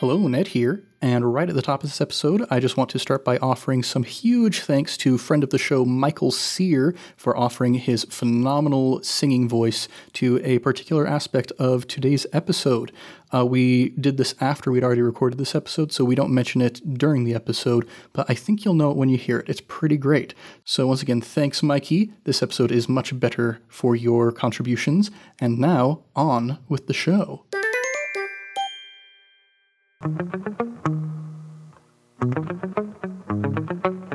Hello, Ned here. And right at the top of this episode, I just want to start by offering some huge thanks to friend of the show, Michael Seare, for offering his phenomenal singing voice to a particular aspect of today's episode. Uh, we did this after we'd already recorded this episode, so we don't mention it during the episode, but I think you'll know it when you hear it. It's pretty great. So, once again, thanks, Mikey. This episode is much better for your contributions. And now, on with the show. thank you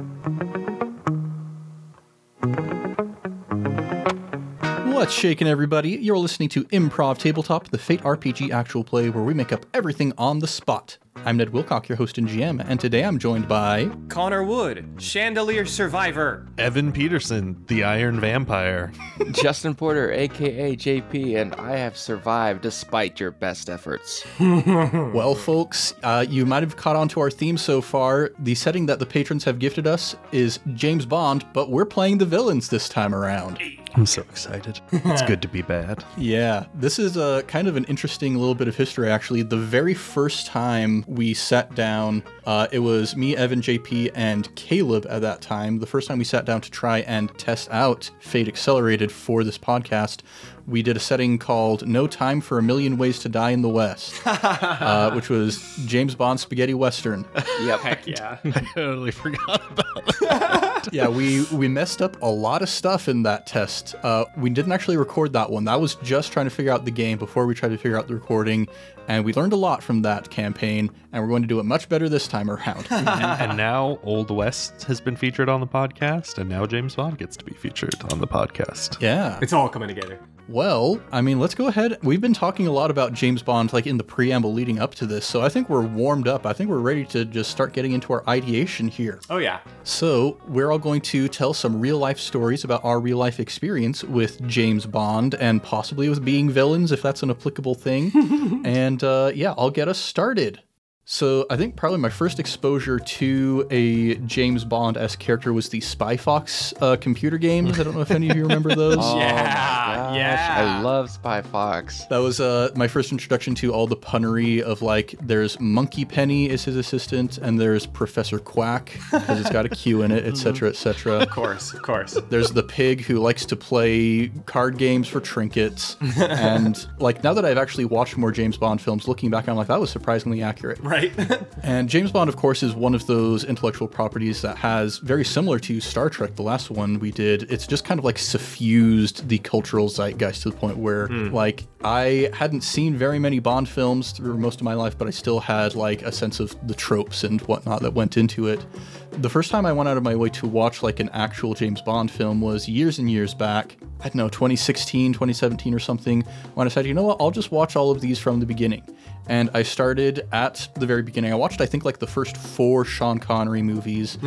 What's shaking, everybody? You're listening to Improv Tabletop, the Fate RPG actual play where we make up everything on the spot. I'm Ned Wilcock, your host and GM, and today I'm joined by Connor Wood, Chandelier Survivor. Evan Peterson, the Iron Vampire. Justin Porter, aka JP, and I have survived despite your best efforts. Well, folks, uh, you might have caught on to our theme so far. The setting that the patrons have gifted us is James Bond, but we're playing the villains this time around. I'm so excited. It's good to be bad. Yeah, this is a kind of an interesting little bit of history, actually. The very first time we sat down, uh, it was me, Evan, JP, and Caleb at that time. The first time we sat down to try and test out Fate Accelerated for this podcast, we did a setting called No Time for a Million Ways to Die in the West, uh, which was James Bond spaghetti western. Yep. Heck yeah. I totally forgot about that. yeah, we we messed up a lot of stuff in that test. Uh, we didn't actually record that one. That was just trying to figure out the game before we tried to figure out the recording, and we learned a lot from that campaign. And we're going to do it much better this time around. and, and now Old West has been featured on the podcast, and now James Bond gets to be featured on the podcast. yeah. It's all coming together. Well, I mean, let's go ahead. We've been talking a lot about James Bond, like in the preamble leading up to this, so I think we're warmed up. I think we're ready to just start getting into our ideation here. Oh yeah. So, we're all going to tell some real life stories about our real life experience with James Bond and possibly with being villains, if that's an applicable thing. and uh, yeah, I'll get us started. So, I think probably my first exposure to a James Bond esque character was the Spy Fox uh, computer games. I don't know if any of you remember those. Oh Yeah, my gosh, yeah. I love Spy Fox. That was uh, my first introduction to all the punnery of like, there's Monkey Penny is his assistant, and there's Professor Quack because it's got a Q in it, etc., etc. Of course, of course. There's the pig who likes to play card games for trinkets, and like now that I've actually watched more James Bond films, looking back, I'm like that was surprisingly accurate. Right. And James Bond, of course, is one of those intellectual properties that has very similar to Star Trek, the last one we did. It's just kind of like suffused the cultural zeitgeist to the point where, hmm. like, I hadn't seen very many Bond films through most of my life, but I still had like a sense of the tropes and whatnot that went into it. The first time I went out of my way to watch like an actual James Bond film was years and years back. I don't know, 2016, 2017 or something, when I said, you know what, I'll just watch all of these from the beginning. And I started at the very beginning. I watched, I think, like the first four Sean Connery movies.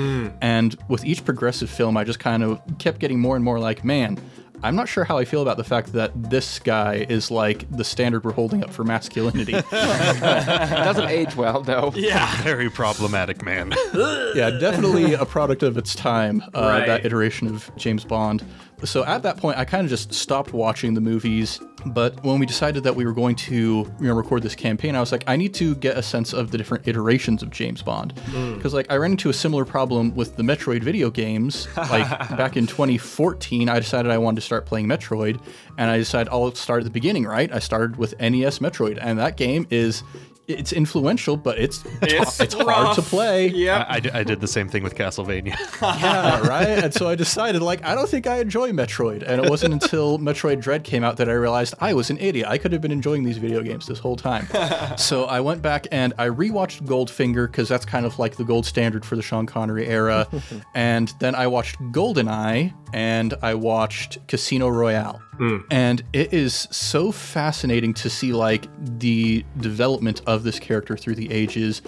And with each progressive film, I just kind of kept getting more and more like, man, I'm not sure how I feel about the fact that this guy is like the standard we're holding up for masculinity. It doesn't age well, though. yeah. Very problematic man. yeah, definitely a product of its time, uh, Right. that iteration of James Bond. So at that point, I kind of just stopped watching the movies. But when we decided that we were going to you know, record this campaign, I was like, I need to get a sense of the different iterations of James Bond. Mm. Because like I ran into a similar problem with the Metroid video games. Like back in 2014, I decided I wanted to start playing Metroid, and I decided I'll start at the beginning. Right? I started with NES Metroid, and that game is. It's influential, but it's It's it's hard to play. Yeah. I did the same thing with Castlevania. Yeah, right. And so I decided, like, I don't think I enjoy Metroid. And it wasn't until Metroid Dread came out that I realized I was an idiot. I could have been enjoying these video games this whole time. so I went back and I rewatched Goldfinger because that's kind of like the gold standard for the Sean Connery era. and then I watched GoldenEye and I watched Casino Royale. Hmm. And it is so fascinating to see like the development of this character through the ages.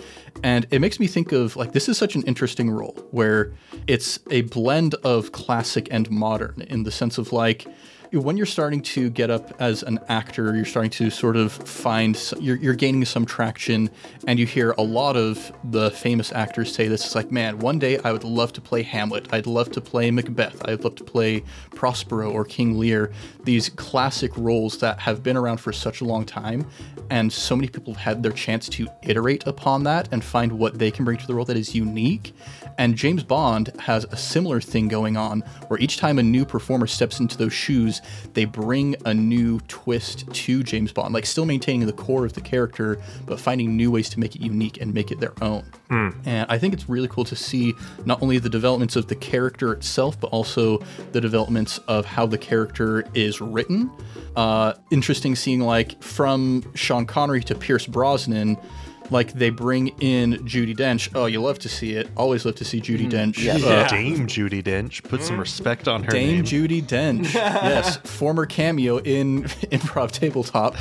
And it makes me think of like this is such an interesting role where it's a blend of classic and modern in the sense of like when you're starting to get up as an actor, you're starting to sort of find you're, you're gaining some traction, and you hear a lot of the famous actors say this. It's like, man, one day I would love to play Hamlet. I'd love to play Macbeth. I'd love to play Prospero or King Lear. These classic roles that have been around for such a long time, and so many people have had their chance to iterate upon that and find what they can bring to the role that is unique. And James Bond has a similar thing going on where each time a new performer steps into those shoes, they bring a new twist to James Bond, like still maintaining the core of the character, but finding new ways to make it unique and make it their own. And I think it's really cool to see not only the developments of the character itself, but also the developments of how the character is written. Uh, interesting seeing like from Sean Connery to Pierce Brosnan like they bring in Judi Dench. Oh, you love to see it. Always love to see Judi Dench. Yes. Uh, Dame Judi Dench. Put some respect on her Dame name. Judi Dench. yes, former cameo in Improv Tabletop.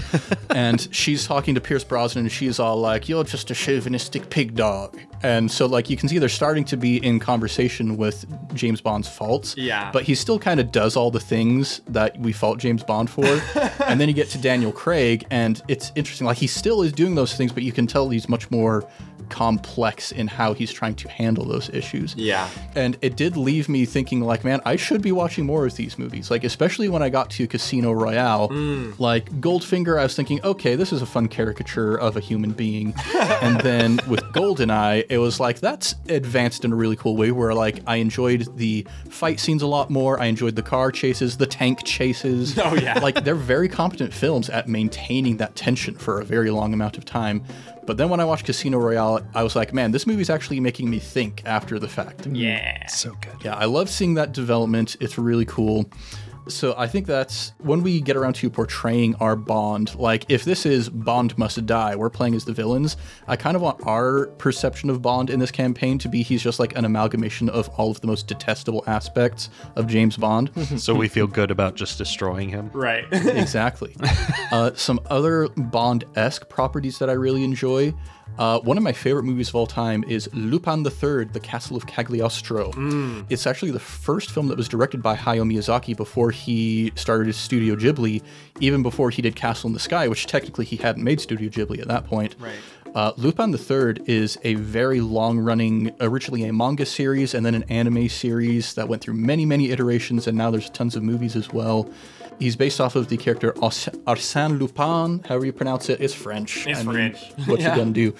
and she's talking to Pierce Brosnan and she's all like, You're just a chauvinistic pig dog. And so, like, you can see they're starting to be in conversation with James Bond's faults. Yeah. But he still kind of does all the things that we fault James Bond for. and then you get to Daniel Craig, and it's interesting. Like, he still is doing those things, but you can tell he's much more complex in how he's trying to handle those issues. Yeah. And it did leave me thinking, like, man, I should be watching more of these movies. Like, especially when I got to Casino Royale. Mm. Like, Goldfinger, I was thinking, okay, this is a fun caricature of a human being. and then with Goldeneye, it was like, that's advanced in a really cool way where, like, I enjoyed the fight scenes a lot more. I enjoyed the car chases, the tank chases. Oh, yeah. like, they're very competent films at maintaining that tension for a very long amount of time. But then when I watched Casino Royale, I was like, man, this movie's actually making me think after the fact. Yeah. So good. Yeah, I love seeing that development. It's really cool. So I think that's when we get around to portraying our Bond. Like, if this is Bond must die, we're playing as the villains. I kind of want our perception of Bond in this campaign to be he's just like an amalgamation of all of the most detestable aspects of James Bond. So we feel good about just destroying him. Right. exactly. Uh, some other Bond esque properties that I really enjoy. Uh, one of my favorite movies of all time is Lupin III, The Castle of Cagliostro. It's actually the first film that was directed by Hayao Miyazaki before he started his Studio Ghibli, even before he did Castle in the Sky, which technically he hadn't made Studio Ghibli at that point. Right. Uh, Lupin III is a very long running, originally a manga series and then an anime series that went through many, many iterations, and now there's tons of movies as well. He's based off of the character Arsène Lupin, however you pronounce it. It's French. It's I mean, French. what you gonna do?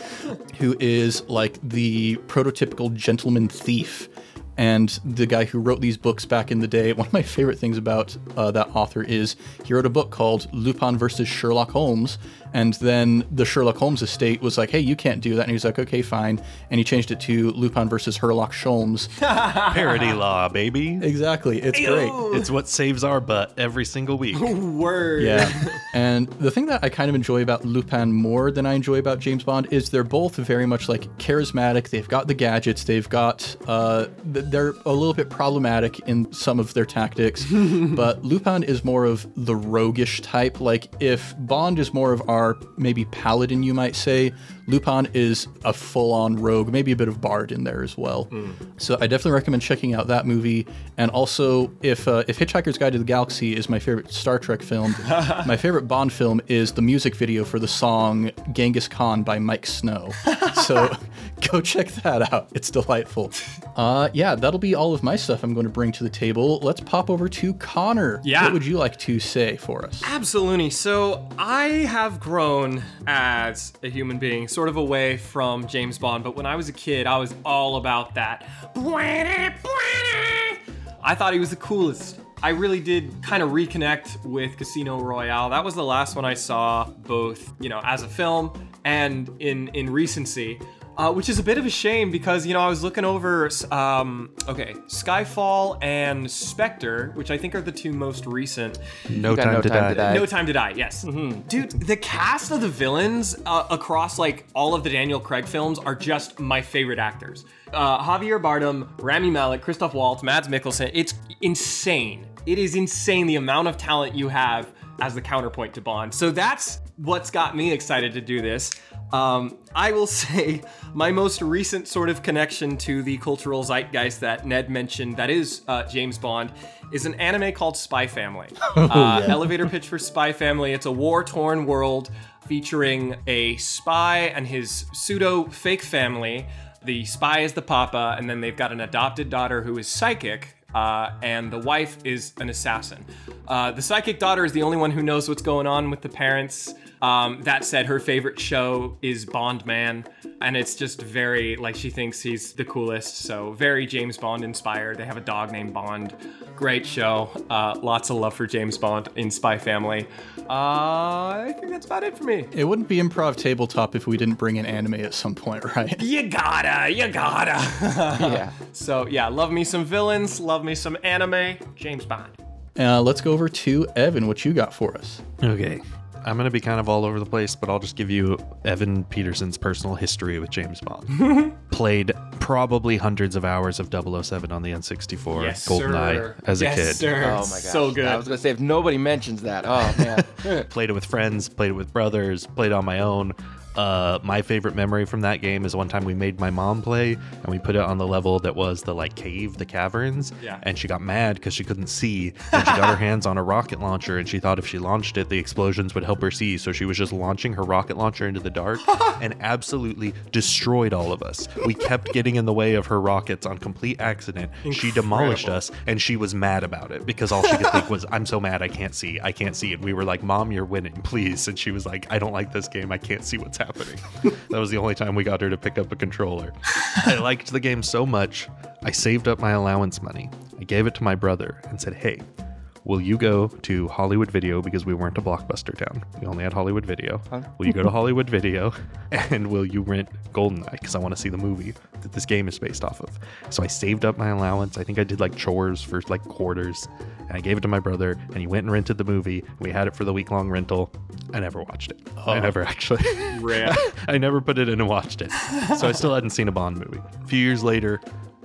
Who is like the prototypical gentleman thief. And the guy who wrote these books back in the day, one of my favorite things about uh, that author is he wrote a book called Lupin versus Sherlock Holmes. And then the Sherlock Holmes estate was like, hey, you can't do that. And he was like, okay, fine. And he changed it to Lupin versus Herlock Sholmes. Parody law, baby. exactly. It's great. It's what saves our butt every single week. Word. Yeah. and the thing that I kind of enjoy about Lupin more than I enjoy about James Bond is they're both very much like charismatic. They've got the gadgets. They've got, uh, they're a little bit problematic in some of their tactics. but Lupin is more of the roguish type. Like if Bond is more of our maybe paladin, you might say, Lupin is a full on rogue, maybe a bit of bard in there as well. So I definitely recommend checking out that movie. And also, if uh, if Hitchhiker's Guide to the Galaxy is my favorite Star Trek film, my favorite Bond film is the music video for the song Genghis Khan by Miike Snow. so go check that out. It's delightful. Uh, yeah, that'll be all of my stuff I'm going to bring to the table. Let's pop over to Connor. Yeah. What would you like to say for us? Absolutely. So I have grown as a human being, sort of away from James Bond, but when I was a kid, I was all about that. I thought he was the coolest. I really did kind of reconnect with Casino Royale. That was the last one I saw, both you know as a film and in in recency. Uh, which is a bit of a shame because you know I was looking over, um, okay, Skyfall and Spectre, which I think are the two most recent. No time, no to, time die. to die. No Time to Die, yes. Dude, the cast of the villains uh, across like all of the Daniel Craig films are just my favorite actors. Uh, Javier Bardem, Rami Malek, Christoph Waltz, Mads Mikkelsen. It's insane. It is insane the amount of talent you have as the counterpoint to Bond. So that's what's got me excited to do this. Um, I will say my most recent sort of connection to the cultural zeitgeist that Ned mentioned, that is uh, James Bond, is an anime called Spy Family. uh, Elevator pitch for Spy Family. It's a war torn world featuring a spy and his pseudo fake family. The spy is the papa, and then they've got an adopted daughter who is psychic, uh, and the wife is an assassin. Uh, the psychic daughter is the only one who knows what's going on with the parents. Um, that said, her favorite show is Bond Man, and it's just very like she thinks he's the coolest. So very James Bond inspired. They have a dog named Bond. Great show. Uh, lots of love for James Bond in Spy Family. Uh, I think that's about it for me. It wouldn't be improv tabletop if we didn't bring in anime at some point, right? You gotta, you gotta. Yeah. so yeah, love me some villains, love me some anime. James Bond. Uh, let's go over to Evan. What you got for us? Okay. I'm going to be kind of all over the place, but I'll just give you Evan Peterson's personal history with James Bond. Played probably hundreds of hours of 007 on the N64 Yes, GoldenEye sir. as a yes, kid. Sir. Oh my god. So good. I was gonna say if nobody mentions that, oh man. Played it with friends, played it with brothers, played on my own. Uh, my favorite memory from that game is one time we made my mom play and we put it on the level that was the like cave, the caverns. Yeah. And she got mad because she couldn't see. And she got her hands on a rocket launcher and she thought if she launched it, the explosions would help her see. So she was just launching her rocket launcher into the dark and absolutely destroyed all of us. We kept getting in the way of her rockets on complete accident. She demolished us and she was mad about it because all she could think was, I'm so mad I can't see. I can't see. And we were like, Mom, you're winning, please. And she was like, I don't like this game. I can't see what's happening. that was the only time we got her to pick up a controller. I liked the game so much, I saved up my allowance money. I gave it to my brother and said, Hey, Will you go to Hollywood Video because we weren't a blockbuster town? We only had Hollywood Video. Will you go to Hollywood Video and will you rent Goldeneye because I want to see the movie that this game is based off of? So I saved up my allowance. I think I did like chores for like quarters and I gave it to my brother and he went and rented the movie. We had it for the week long rental. I never watched it. I oh. never actually. I never put it in and watched it. So I still hadn't seen a Bond movie. A few years later,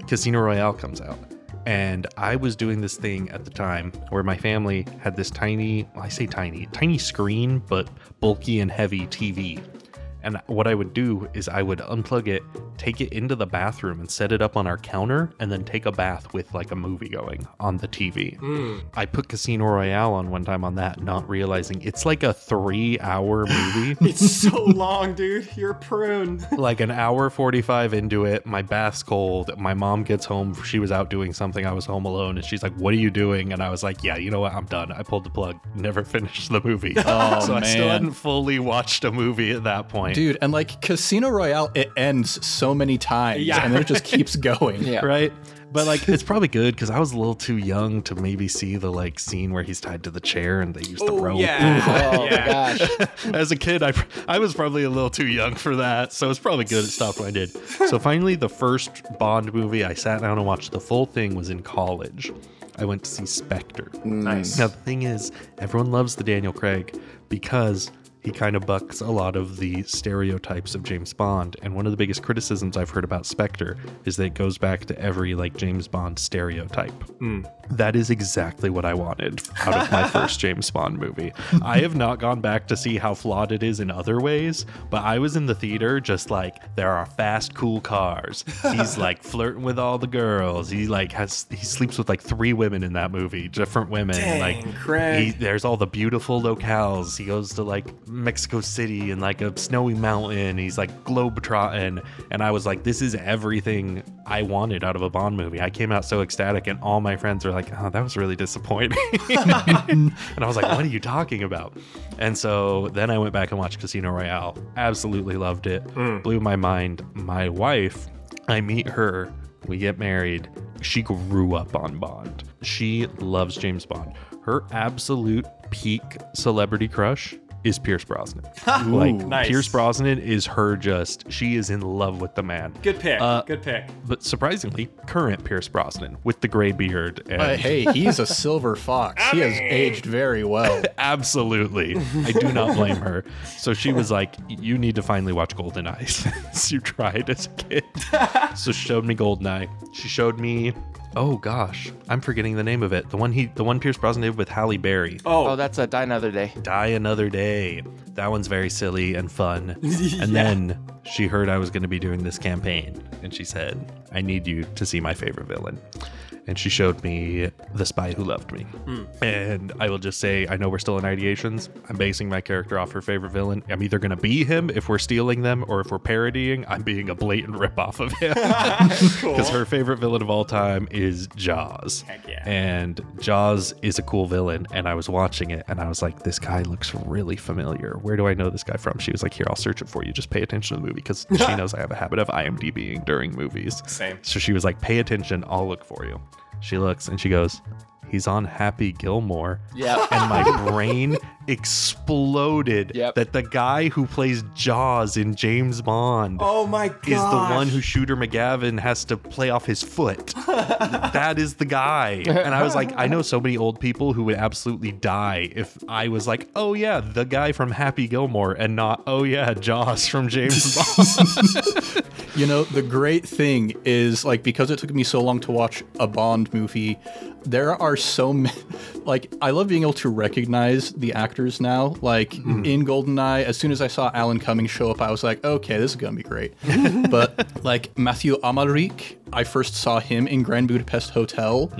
Casino Royale comes out. And I was doing this thing at the time where my family had this tiny, well, I say tiny, tiny screen, but bulky and heavy TV. And what I would do is I would unplug it, take it into the bathroom and set it up on our counter, and then take a bath with like a movie going on the TV. Hmm. I put Casino Royale on one time on that, not realizing it's like a three hour movie. it's so long, dude. You're pruned. like an hour 45 into it my bath's cold my mom gets home she was out doing something i was home alone and she's like what are you doing and i was like yeah you know what i'm done i pulled the plug never finished the movie Oh, so i still hadn't fully watched a movie at that point Dude, and like Casino Royale, it ends so many times, Yeah. and then it just keeps going. Yeah. right but like it's probably good because i was a little too young to maybe see the like scene where he's tied to the chair and they use the Oh, rope yeah. Oh yeah. gosh. As a kid, I, I was probably a little too young for that, so it's probably good it stopped when I did. So finally, the first Bond movie I sat down and watched the full thing was in college. I went to see Spectre. Nice. Now the thing is, everyone loves the Daniel Craig because he kind of bucks a lot of the stereotypes of James Bond. And one of the biggest criticisms I've heard about Spectre is that it goes back to every like James Bond stereotype. Hmm. That is exactly what I wanted out of my first James Bond movie. I have not gone back to see how flawed it is in other ways, but I was in the theater just like there are fast, cool cars. He's like flirting with all the girls. He like has he sleeps with like three women in that movie, different women. Dang, like he, there's all the beautiful locales. He goes to like Mexico City and like a snowy mountain. He's like globetrotting, and I was like, this is everything I wanted out of a Bond movie. I came out so ecstatic, and all my friends were like, oh, that was really disappointing. and I was like, what are you talking about? And so then I went back and watched Casino Royale. Absolutely loved it. Mm. Blew my mind. My wife, I meet her. We get married. She grew up on Bond. She loves James Bond. Her absolute peak celebrity crush is Pierce Brosnan. like Nice. Pierce Brosnan is her just she is in love with the man. Good pick. Uh, Good pick. But surprisingly, current Pierce Brosnan with the gray beard and But hey, he's a silver fox. He has aged very well. Absolutely. I do not blame her. So she was like, You need to finally watch GoldenEye since you tried as a kid. so she showed me Golden Eye. She showed me oh gosh, I'm forgetting the name of it. The one he, the one Pierce Brosnan did with Halle Berry. Oh, Oh, that's a Die Another Day. Die Another Day. That one's very silly and fun. And Yeah. then she heard I was going to be doing this campaign, and she said, "I need you to see my favorite villain." And she showed me The Spy Who Loved Me. Hmm. And I will just say, I know we're still in ideations. I'm basing my character off her favorite villain. I'm either going to be him if we're stealing them, or if we're parodying, I'm being a blatant ripoff of him. Because her favorite villain of all time is Jaws. Heck yeah. And Jaws is a cool villain. And I was watching it and I was like, this guy looks really familiar. Where do I know this guy from? She was like, here, I'll search it for you. Just pay attention to the movie because she knows I have a habit of IMDBing during movies. Same. So she was like, pay attention. I'll look for you. She looks and she goes, he's on Happy Gilmore. Yep. And my brain exploded Yep. that the guy who plays Jaws in James Bond oh my god. is the one who Shooter McGavin has to play off his foot. that is the guy. And I was like, I know so many old people who would absolutely die if I was like, oh yeah, the guy from Happy Gilmore and not, oh yeah, Jaws from James Bond. You know, the great thing is like because it took me so long to watch a Bond movie, there are so many like I love being able to recognize the actors now. Like mm-hmm. in Goldeneye, as soon as I saw Alan Cumming show up, I was like, okay, this is gonna be great. but like Mathieu Amalric, I first saw him in Grand Budapest Hotel.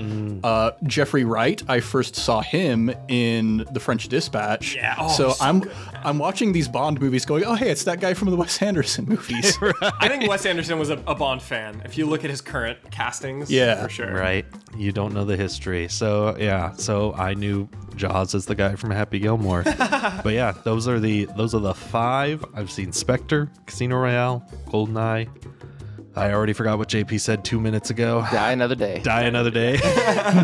Uh, Jeffrey Wright, I first saw him in The French Dispatch. Yeah, oh, so so I'm good. I'm watching these Bond movies, going, oh hey, it's that guy from the Wes Anderson movies. I think Wes Anderson was a, a Bond fan. If you look at his current castings, Yeah. for sure. right? You don't know the history. So yeah, so I knew Jaws as the guy from Happy Gilmore. but yeah, those are the those are the five. I've seen Spectre, Casino Royale, Goldeneye. I already forgot what JP said two minutes ago. Die Another Day. Die Another Day,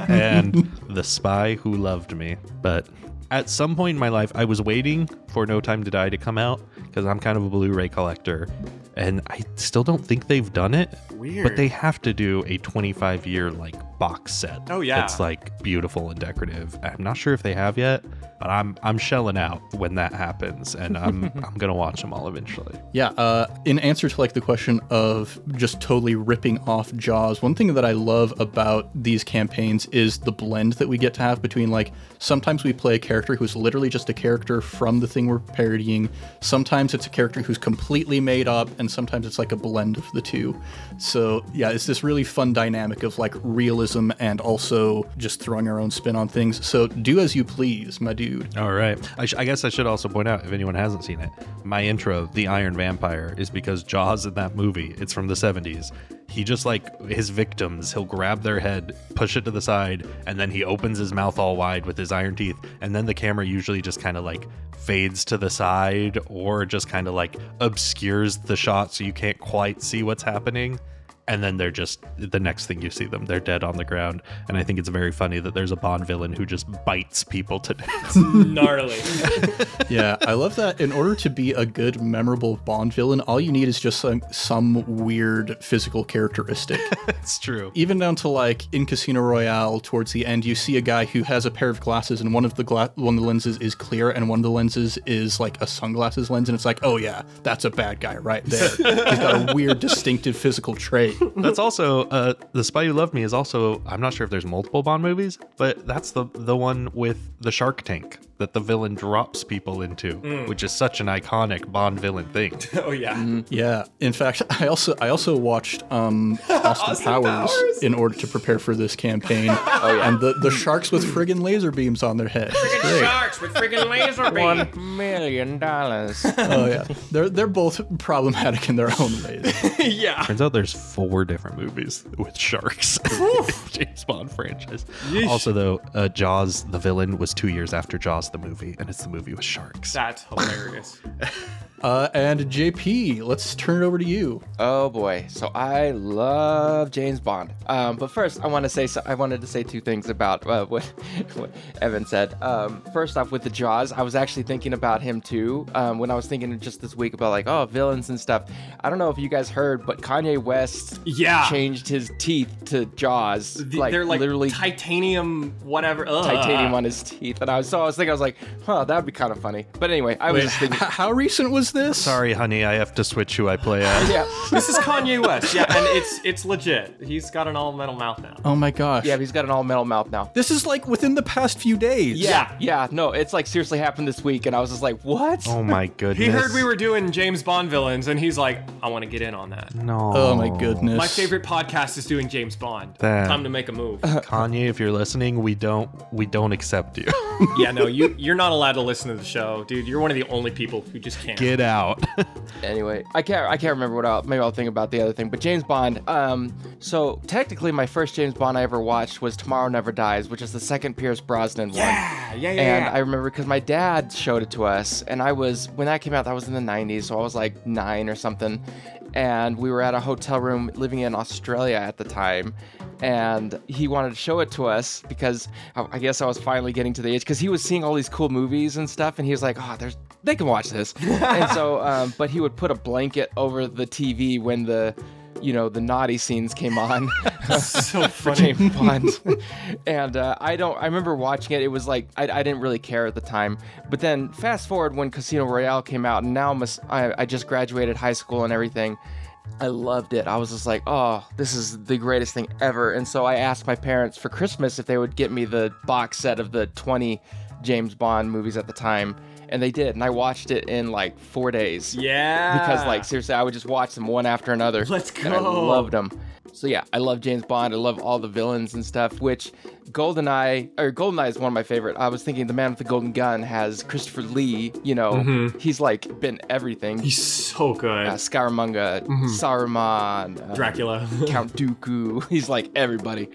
and The Spy Who Loved Me. But at some point in my life, I was waiting for No Time to Die to come out because I'm kind of a Blu-ray collector, and I still don't think they've done it. Weird. But they have to do a 25 year like box set. Oh, yeah. It's like beautiful and decorative. I'm not sure if they have yet, but I'm I'm shelling out when that happens, and I'm I'm gonna watch them all eventually. Yeah, uh, in answer to like the question of just totally ripping off Jaws, one thing that I love about these campaigns is the blend that we get to have between like sometimes we play a character who's literally just a character from the thing we're parodying, sometimes it's a character who's completely made up, and sometimes it's like a blend of the two. So yeah, it's this really fun dynamic of like realism and also just throwing our own spin on things. So do as you please, my dude. All right. I, sh- I guess I should also point out, if anyone hasn't seen it, my intro, The Iron Vampire, is because Jaws in that movie, it's from the 70s. He just like his victims, he'll grab their head, push it to the side, and then he opens his mouth all wide with his iron teeth. And then the camera usually just kind of like fades to the side or just kind of like obscures the shot so you can't quite see what's happening and then they're just the next thing you see them they're dead on the ground and i think it's very funny that there's a bond villain who just bites people to death Gnarly. yeah, I love that. In order to be a good, memorable Bond villain, all you need is just some, some weird physical characteristic. it's true Even down to like in Casino Royale, towards the end, you see a guy who has a pair of glasses, and one of the gla- one of the lenses is clear, and one of the lenses is like a sunglasses lens, and it's like, oh yeah, that's a bad guy right there. He's got a weird, distinctive physical trait. That's also uh the spy who loved me is also i'm not sure if there's multiple bond movies but that's the the one with the shark tank that the villain drops people into which is such an iconic bond villain thing oh yeah. Yeah. In fact, I also I also watched um, Austin, Austin Powers, Powers? in order to prepare for this campaign. oh yeah. And the, the sharks with friggin' laser beams on their heads. It's great. Sharks with friggin' laser beams. One million dollars. Oh yeah. They're they're both problematic in their own ways. yeah. Turns out there's four different movies with sharks. James Bond franchise. Also, though, uh, Jaws the villain was two years after Jaws the movie, and it's the movie with sharks. That's hilarious. Uh, and JP, let's turn it over to you. Oh boy, so I love James Bond. Um, but first, I want to say so, I wanted to say two things about uh, what, what Evan said. Um, first off, with the Jaws, I was actually thinking about him too. Um, when I was thinking just this week about like oh villains and stuff. I don't know if you guys heard, but Kanye West Yeah. changed his teeth to Jaws. The- like, they're like literally titanium, whatever. Ugh. titanium on his teeth, and I was so I was thinking I was like, huh, that'd be kind of funny. But anyway, I was Wait, just thinking. h- how recent was is this? Sorry, honey, I have to switch who I play as. Yeah. This is Kanye West. Yeah, and it's it's legit. He's got an all metal mouth now. Oh my gosh. Yeah, he's got an all metal mouth now. This is like within the past few days. Yeah, yeah, no, it's like seriously happened this week, and I was just like, what? Oh my goodness. He heard we were doing James Bond villains, and he's like, I want to get in on that. No. Oh my goodness. My favorite podcast is doing James Bond. That- Time to make a move. Kanye, if you're listening, we don't we don't accept you. yeah, no, you you're not allowed to listen to the show, dude. You're one of the only people who just can't. Get out. Anyway, I can't I can't remember what I'll maybe I'll think about the other thing. But James Bond. Um, so technically, my first James Bond I ever watched was Tomorrow Never Dies, which is the second Pierce Brosnan one. yeah, yeah, yeah. And yeah. I remember because my dad showed it to us, and I was when that came out, that was in the '90s, so I was like nine or something, and we were at a hotel room living in Australia at the time, and he wanted to show it to us because I I guess I was finally getting to the age because he was seeing all these cool movies and stuff, and he was like, "Oh, there's they can watch this," and so, um, but he would put a blanket over the TV when the you know the naughty scenes came on so for funny. James Bond. and uh, I don't. I remember watching it. It was like I, I didn't really care at the time. But then fast forward when Casino Royale came out, and now I'm a s I, I just graduated high school and everything. I loved it. I was just like, oh, this is the greatest thing ever. And so I asked my parents for Christmas if they would get me the box set of the 20 James Bond movies at the time. And they did. And I watched it in like four days Yeah. because like seriously i would just watch them one after another Let's and i go. loved them so yeah i love james bond i love all the villains and stuff which goldeneye or goldeneye is one of my favorite i was thinking the man with the golden gun has christopher lee you know he's like been everything Mm-hmm. he's so good. uh, Scaramanga, Saruman, uh, Dracula. Count Dooku. He's like everybody.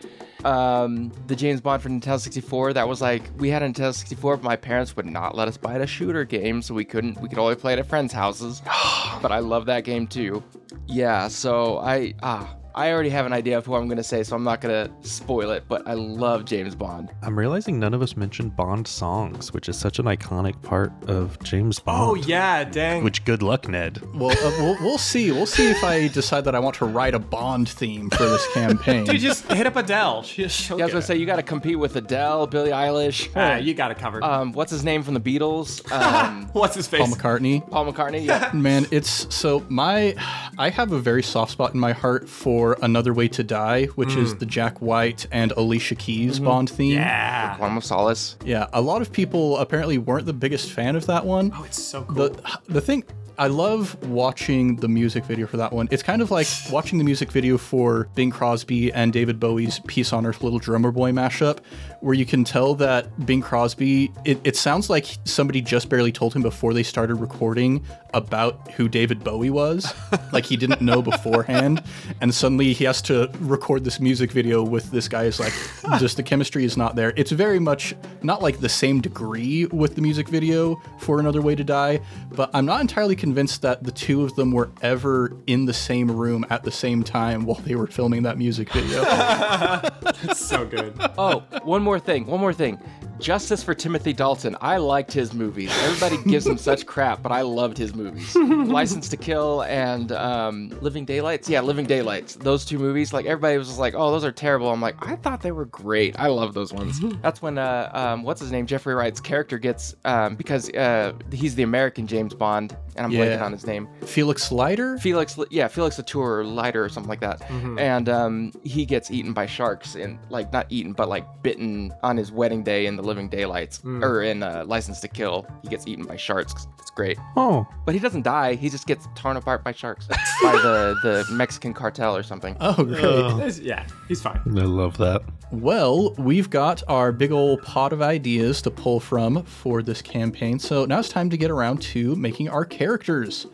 Um, the James Bond for Nintendo 64. That was like we had a Nintendo 64, but my parents would not let us buy it a shooter game, so we couldn't. We could only play it at friends' houses. but I love that game too. Yeah. So I ah. I already have an idea of who I'm gonna say, so I'm not gonna spoil it. But I love James Bond. I'm realizing none of us mentioned Bond songs, which is such an iconic part of James Bond. oh yeah, dang. Which good luck, Ned. Well, uh, we'll we'll see. We'll see if I decide that I want to write a Bond theme for this campaign. Dude, just hit up Adele. She, she'll Yeah, I was gonna say you got to compete with Adele, Billie Eilish. Ah, you got it covered. Um, what's his name from the Beatles? Um, What's his face? Paul McCartney. Paul McCartney. Yeah. Man, it's so my I have a very soft spot in my heart for Another Way to Die, which is hmm. the Jack White and Alicia Keys mm-hmm. Bond theme. Yeah. Quantum of Solace. Yeah, a lot of people apparently weren't the biggest fan of that one. Oh, it's so cool. The the thing I love watching the music video for that one. It's kind of like watching the music video for Bing Crosby and David Bowie's Peace on Earth Little Drummer Boy mashup, where you can tell that Bing Crosby, it, it sounds like somebody just barely told him before they started recording about who David Bowie was. like he didn't know beforehand. And suddenly he has to record this music video with this guy. Is like, just the chemistry is not there. It's very much not like the same degree with the music video for Another Way to Die, but I'm not entirely convinced that the two of them were ever in the same room at the same time while they were filming that music video. It's so good. Oh, one more thing. One more thing. Justice for Timothy Dalton. I liked his movies. Everybody gives him such crap, but I loved his movies. License to Kill and um, Living Daylights. Yeah, Living Daylights. Those two movies. Like everybody was just like, "Oh, those are terrible." I'm like, I thought they were great. I love those ones. That's when uh, um, what's his name? Jeffrey Wright's character gets um, because uh, he's the American James Bond, and I'm Yeah. Blanking on his name. Felix Leiter? Felix, yeah, Felix Latour or Leiter or something like that. And um, he gets eaten by sharks and like not eaten, but like bitten on his wedding day in the Living Daylights or in uh, License to Kill. He gets eaten by sharks. It's great, Oh, but he doesn't die. He just gets torn apart by sharks by the the Mexican cartel or something. Oh, great. It's- yeah, he's fine. I love that. Well, we've got our big old pot of ideas to pull from for this campaign. So now it's time to get around to making our characters.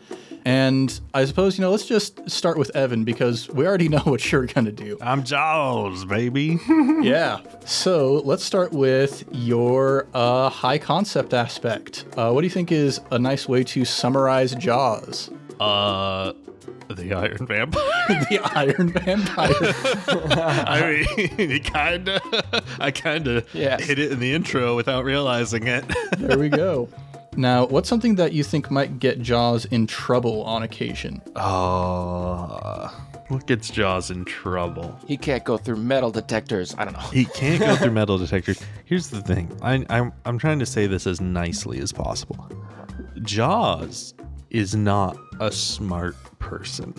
And I suppose, you know, let's just start with Evan because we already know what you're going to do. I'm Jaws, baby. yeah. So let's start with your uh, high concept aspect. Uh, what do you think is a nice way to summarize Jaws? uh, the Iron Vampire. the Iron Vampire. I mean, he kind of, I kind of Yes. hit it in the intro without realizing it. there we go. Now, what's something that you think might get Jaws in trouble on occasion? Oh, what gets Jaws in trouble? He can't go through metal detectors. I don't know. He can't go through metal detectors. Here's the thing. I, I'm I'm trying to say this as nicely as possible. Jaws is not a smart person.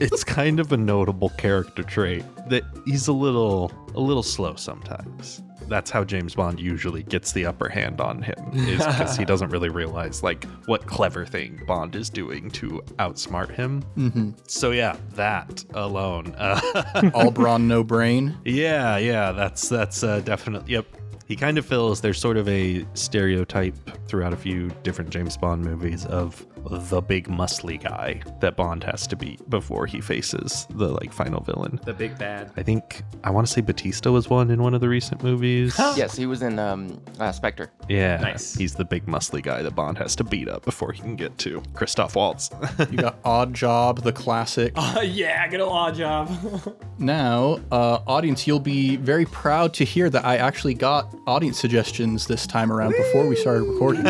it's kind of a notable character trait that he's a little a little slow sometimes. That's how James Bond usually gets the upper hand on him is because he doesn't really realize like what clever thing Bond is doing to outsmart him. Mm-hmm. So yeah, that alone. Uh, All brawn, no brain. yeah, yeah, that's that's uh, definitely yep. He kind of feels there's sort of a stereotype throughout a few different James Bond movies of the big muscly guy that Bond has to beat before he faces the like final villain. The big bad. I think I want to say Bautista was one in one of the recent movies. yes, he was in um, uh, Spectre. Yeah, Nice. He's the big muscly guy that Bond has to beat up before he can get to Christoph Waltz. You got Odd Job, the classic. Uh, yeah, good old Odd job. Now, uh, audience, you'll be very proud to hear that I actually got audience suggestions this time around before we started recording.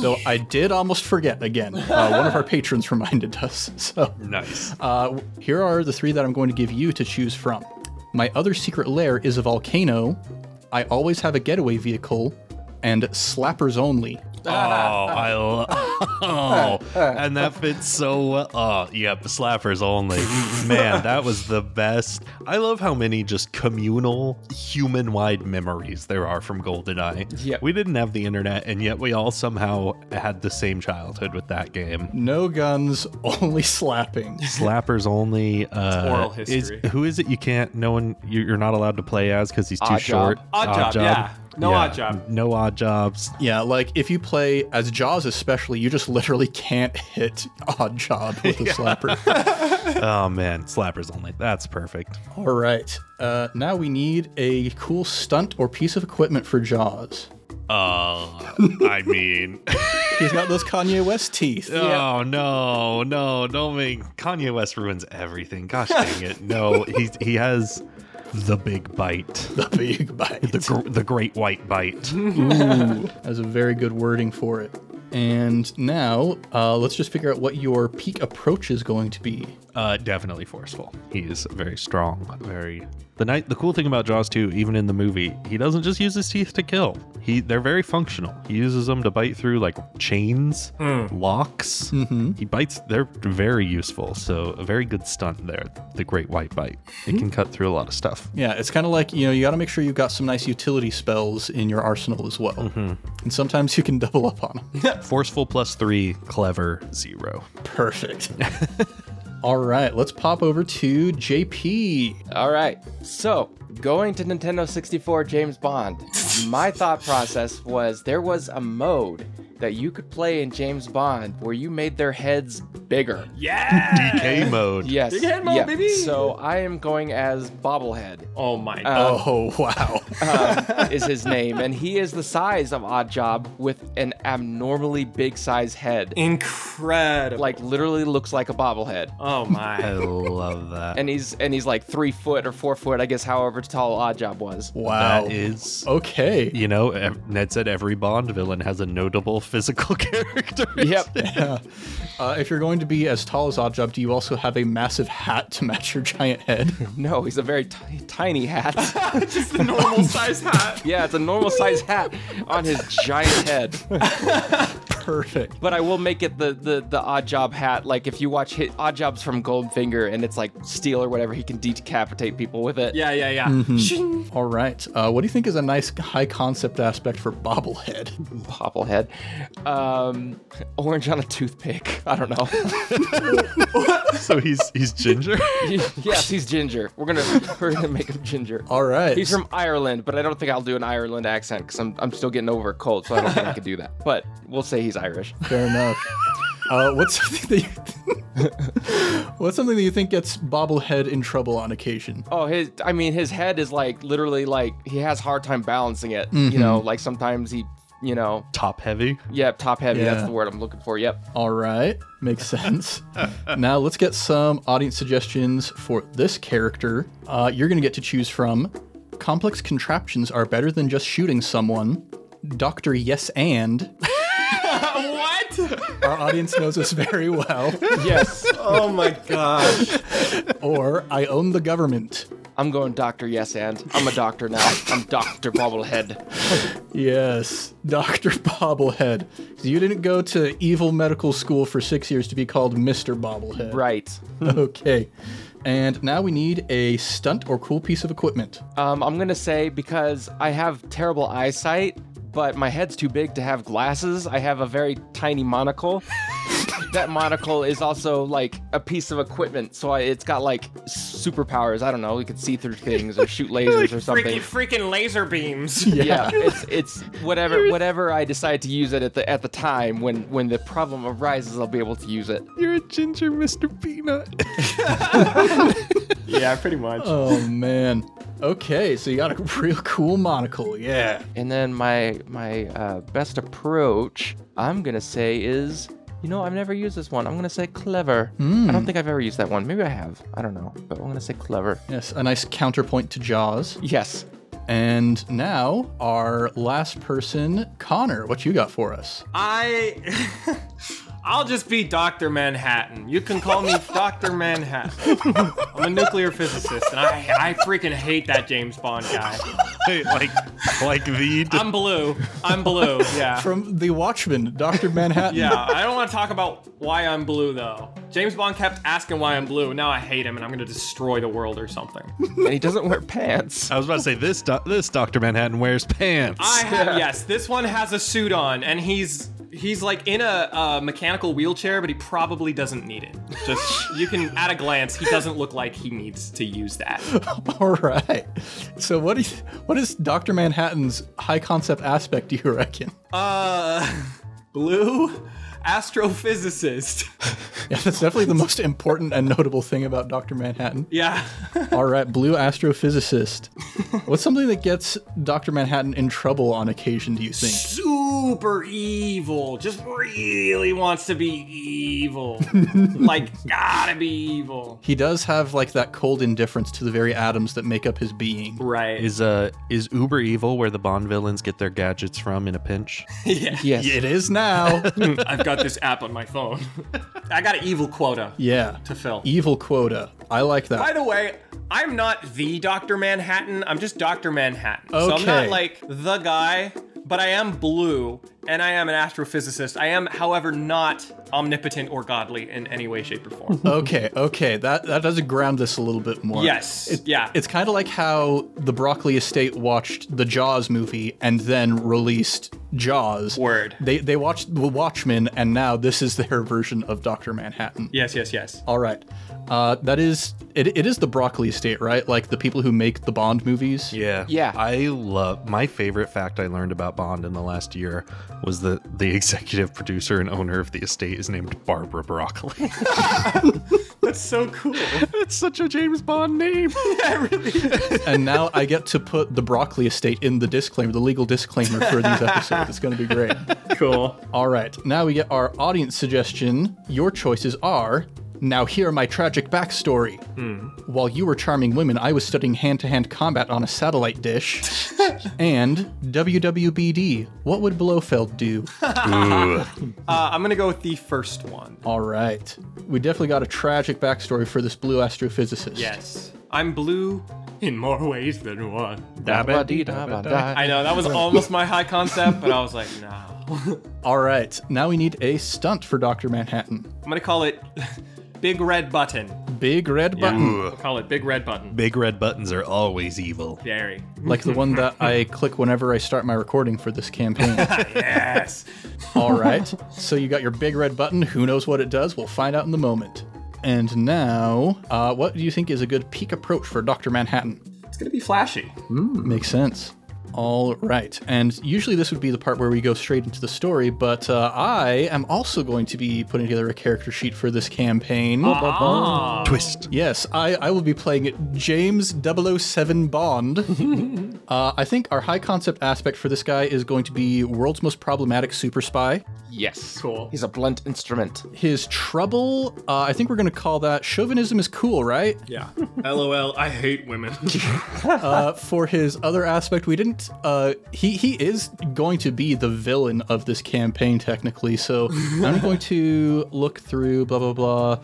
so I did almost forget again. Uh, one of our patrons reminded us. So nice. uh, here are the three that I'm going to give you to choose from. My other secret lair is a volcano. I always have a getaway vehicle, and slappers only. Oh, I love. Oh, and that fits so well. Oh, yep, slappers only. Man, that was the best. I love how many just communal, human-wide memories there are from GoldenEye. Yep. We didn't have the internet, and yet we all somehow had the same childhood with that game. No guns, only slapping. Slappers only. Uh, oral is- history. who is it? You can't. No one. you- You're not allowed to play as because he's too Odd short. Job. Odd job, yeah. No odd job. No odd jobs. Yeah, like if you play as Jaws, especially, you just literally can't hit Odd Job with a slapper. Oh man, slappers only. That's perfect. All right. Uh, now we need a cool stunt or piece of equipment for Jaws. Uh, I mean, He's got those Kanye West teeth. oh no, no, don't make Kanye West ruins everything. Gosh dang it! No, he he has the big bite, The big bite. the gr- the great white bite. Ooh, that's a very good wording for it. And now, uh, let's just figure out what your peak approach is going to be. Uh, definitely forceful. He is very strong, very. The night. The cool thing about Jaws 2, even in the movie, he doesn't just use his teeth to kill. He they're very functional. He uses them to bite through like chains, locks. Mm-hmm. He bites. They're very useful. So a very good stunt there. The Great White Bite. It can cut through a lot of stuff. Yeah, it's kind of like, you know, you got to make sure you've got some nice utility spells in your arsenal as well. And sometimes you can double up on them. Forceful plus three, clever zero. Perfect. All right, let's pop over to JP. All right. So, going to Nintendo 64 James Bond, my thought process was there was a mode that you could play in James Bond where you made their heads bigger. Yeah. DK mode. Yes. Big head mode, yeah. baby. So, I am going as Bobblehead. Oh my god. Oh, wow. um, is his name, and he is the size of Oddjob with an abnormally big size head. Incredible. Like literally looks like a bobblehead. oh my. I love that. And he's and he's like three foot or four foot, I guess, however tall Odd Job was. Wow. That is Okay. You know, ev- Ned said every Bond villain has a notable physical character. Yep. Uh, if you're going to be as tall as Oddjob, do you also have a massive hat to match your giant head? No, he's a very ti- tiny hat. Just a normal size hat. yeah, it's a normal size hat on his giant head. Perfect. But I will make it the the the Odd Job hat. Like if you watch hit Odd Jobs from Goldfinger and it's like steel or whatever, he can decapitate people with it. Yeah, yeah, yeah. Mm-hmm. All right. Uh, what do you think is a nice high concept aspect for bobblehead? Bobblehead. Um, orange on a toothpick. I don't know. so he's he's ginger. yes, he's ginger. We're gonna we're gonna make him ginger. All right. He's from Ireland, but I don't think I'll do an Ireland accent because I'm, I'm still getting over a cold, so I don't think I can do that. But we'll say he's Irish. Fair enough. Uh, what's something that you, what's something that you think gets bobblehead in trouble on occasion? Oh, his I mean his head is like literally like he has hard time balancing it. You know, like sometimes he you know Top heavy. Yep, top heavy, Yeah. that's the word I'm looking for. Yep. All right, makes sense. now let's get some audience suggestions for this character. Uh, you're going to get to choose from. Complex contraptions are better than just shooting someone. Doctor Yes and. what? Our audience knows us very well. Yes. Oh my gosh. Or I own the government. I'm going Doctor Yes and. I'm a doctor now. I'm Doctor Bobblehead. Yes, Dr. Bobblehead. You didn't go to evil medical school for six years to be called Mr. Bobblehead. Right. Okay. And now we need a stunt or cool piece of equipment. Um, I'm gonna say because I have terrible eyesight, but my head's too big to have glasses. I have a very tiny monocle. that monocle is also like a piece of equipment, so I, it's got like superpowers. I don't know, we could see through things or shoot lasers or something. Freaking, freaking laser beams. yeah, it's it's whatever whatever I decide to use it at the at the time when when the problem arises, I'll be able to use it. You're a ginger Mr. Peanut. yeah, pretty much. Oh, man. Okay, so you got a real cool monocle. Yeah. And then my my uh, best approach, I'm gonna say is, you know, I've never used this one. I'm gonna say clever. I don't think I've ever used that one. Maybe I have. I don't know, but I'm gonna say clever. Yes, a nice counterpoint to Jaws. Yes. And now, our last person, Connor. What you got for us? I. I'll just be Dr. Manhattan. You can call me Dr. Manhattan. I'm a nuclear physicist, and I, I freaking hate that James Bond guy. Hey, like, like the. I'm blue. I'm blue. Yeah. From The Watchmen, Dr. Manhattan. Yeah, I don't want to talk about why I'm blue though. James Bond kept asking why I'm blue. Now I hate him and I'm gonna destroy the world or something. And he doesn't wear pants. I was about to say this. Do- this Doctor Manhattan wears pants. I have yes, this one has a suit on and he's he's like in a uh, mechanical wheelchair, but he probably doesn't need it. Just you can at a glance, he doesn't look like he needs to use that. All right. So, what is what is Dr. Manhattan's high concept aspect, do you reckon? Uh, blue astrophysicist. Yeah, that's definitely the most important and notable thing about Dr. Manhattan. Yeah. All right, blue astrophysicist. What's something that gets Dr. Manhattan in trouble on occasion, do you think? super evil. Just really wants to be evil. like, gotta be evil. He does have like that cold indifference to the very atoms that make up his being. Right. is uh is Uber evil where the Bond villains get their gadgets from in a pinch? yeah. Yes. It is now. I've got this app on my phone. I got an evil quota yeah. to fill. Evil quota. I like that. By the way, I'm not the Dr. Manhattan. I'm just Dr. Manhattan. Okay. So I'm not like the guy, but I am blue and I am an astrophysicist. I am, however, not omnipotent or godly in any way, shape, or form. Okay, okay. That that does ground this a little bit more. Yes, It- yeah. It's kind of like how the Broccoli Estate watched the Jaws movie and then released Jaws. Word. They they watched The Watchmen and now this is their version of Dr. Manhattan. yes, yes, yes. All right. Uh, that is it, it is the Broccoli Estate, right? Like the people who make the Bond movies. Yeah. Yeah. I love my favorite fact I learned about Bond in the last year was that the executive producer and owner of the estate is named Barbara Broccoli. That's so cool. it's such a James Bond name. And now I get to put the Broccoli Estate in the disclaimer, the legal disclaimer for these episodes. It's going to be great. cool. All right, now we get our audience suggestion. Your choices are now hear my tragic backstory. While you were charming women, I was studying hand to hand combat on a satellite dish. and WWBD. What would Blofeld do? Uh, I'm gonna go with the first one. All right. We definitely got a tragic backstory for this blue astrophysicist. Yes. I'm blue in more ways than one. Ba-dee-da-ba-da. I know, that was almost my high concept, but I was like, no. All right. Now we need a stunt for Dr. Manhattan. I'm gonna call it Big Red Button. Big red button. We'll call it Big Red Button. Big red buttons are always evil. Very. Like the one that I click whenever I start my recording for this campaign. Yes. All right. So you got your big red button. Who knows what it does? We'll find out in the moment. And now, uh, what do you think is a good peak approach for Dr. Manhattan? It's gonna be flashy. Makes sense. All right. And usually this would be the part where we go straight into the story, but uh, I am also going to be putting together a character sheet for this campaign. Twist. Yes, I, I will be playing James 007 Bond. uh, I think our high concept aspect for this guy is going to be world's most problematic super spy. Yes. Cool. He's a blunt instrument. His trouble, uh, I think we're going to call that chauvinism is cool, right? Yeah. LOL, I hate women. Uh, for his other aspect, we didn't. Uh, he he is going to be the villain of this campaign technically. So I'm going to look through blah blah blah.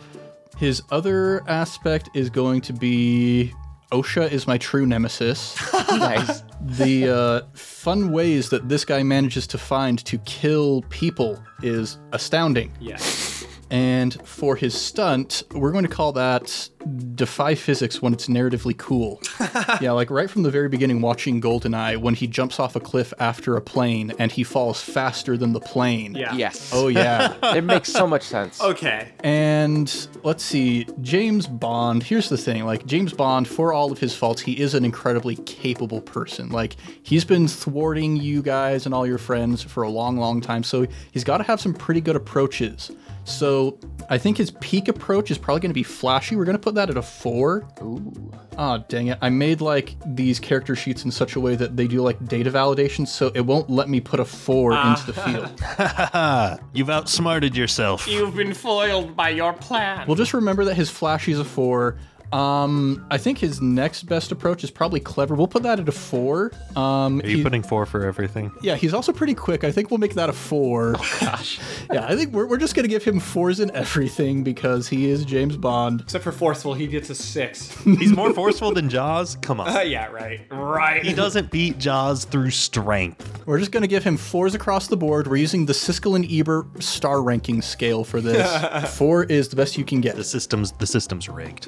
His other aspect is going to be. OSHA is my true nemesis. nice. the uh, fun ways that this guy manages to find to kill people is astounding. Yes. And for his stunt, we're going to call that defy physics when it's narratively cool. yeah, like right from the very beginning, watching Goldeneye, when he jumps off a cliff after a plane and he falls faster than the plane. Yeah. Yes. Oh, yeah. It makes so much sense. Okay. And let's see, James Bond. Here's the thing like, James Bond, for all of his faults, he is an incredibly capable person. Like, he's been thwarting you guys and all your friends for a long, long time. So he's got to have some pretty good approaches. So I think his peak approach is probably going to be flashy. We're going to put that at a four. Ooh. Oh, dang it. I made like these character sheets in such a way that they do like data validation, so it won't let me put a four into the field. You've outsmarted yourself. You've been foiled by your plan. We'll just remember that his flashy is a four. Um, I think his next best approach is probably clever. We'll put that at a four. Um, Are you he- putting four for everything? yeah, he's also pretty quick. I think we'll make that a four. Gosh. yeah, I think we're, we're just gonna give him fours in everything because he is James Bond. Except for forceful, he gets a six. He's more forceful than Jaws? Come Uh, on. yeah, right. Right. He doesn't beat Jaws through strength. We're just gonna give him fours across the board. We're using the Siskel and Ebert star ranking scale for this. Four is the best you can get. The system's the system's rigged.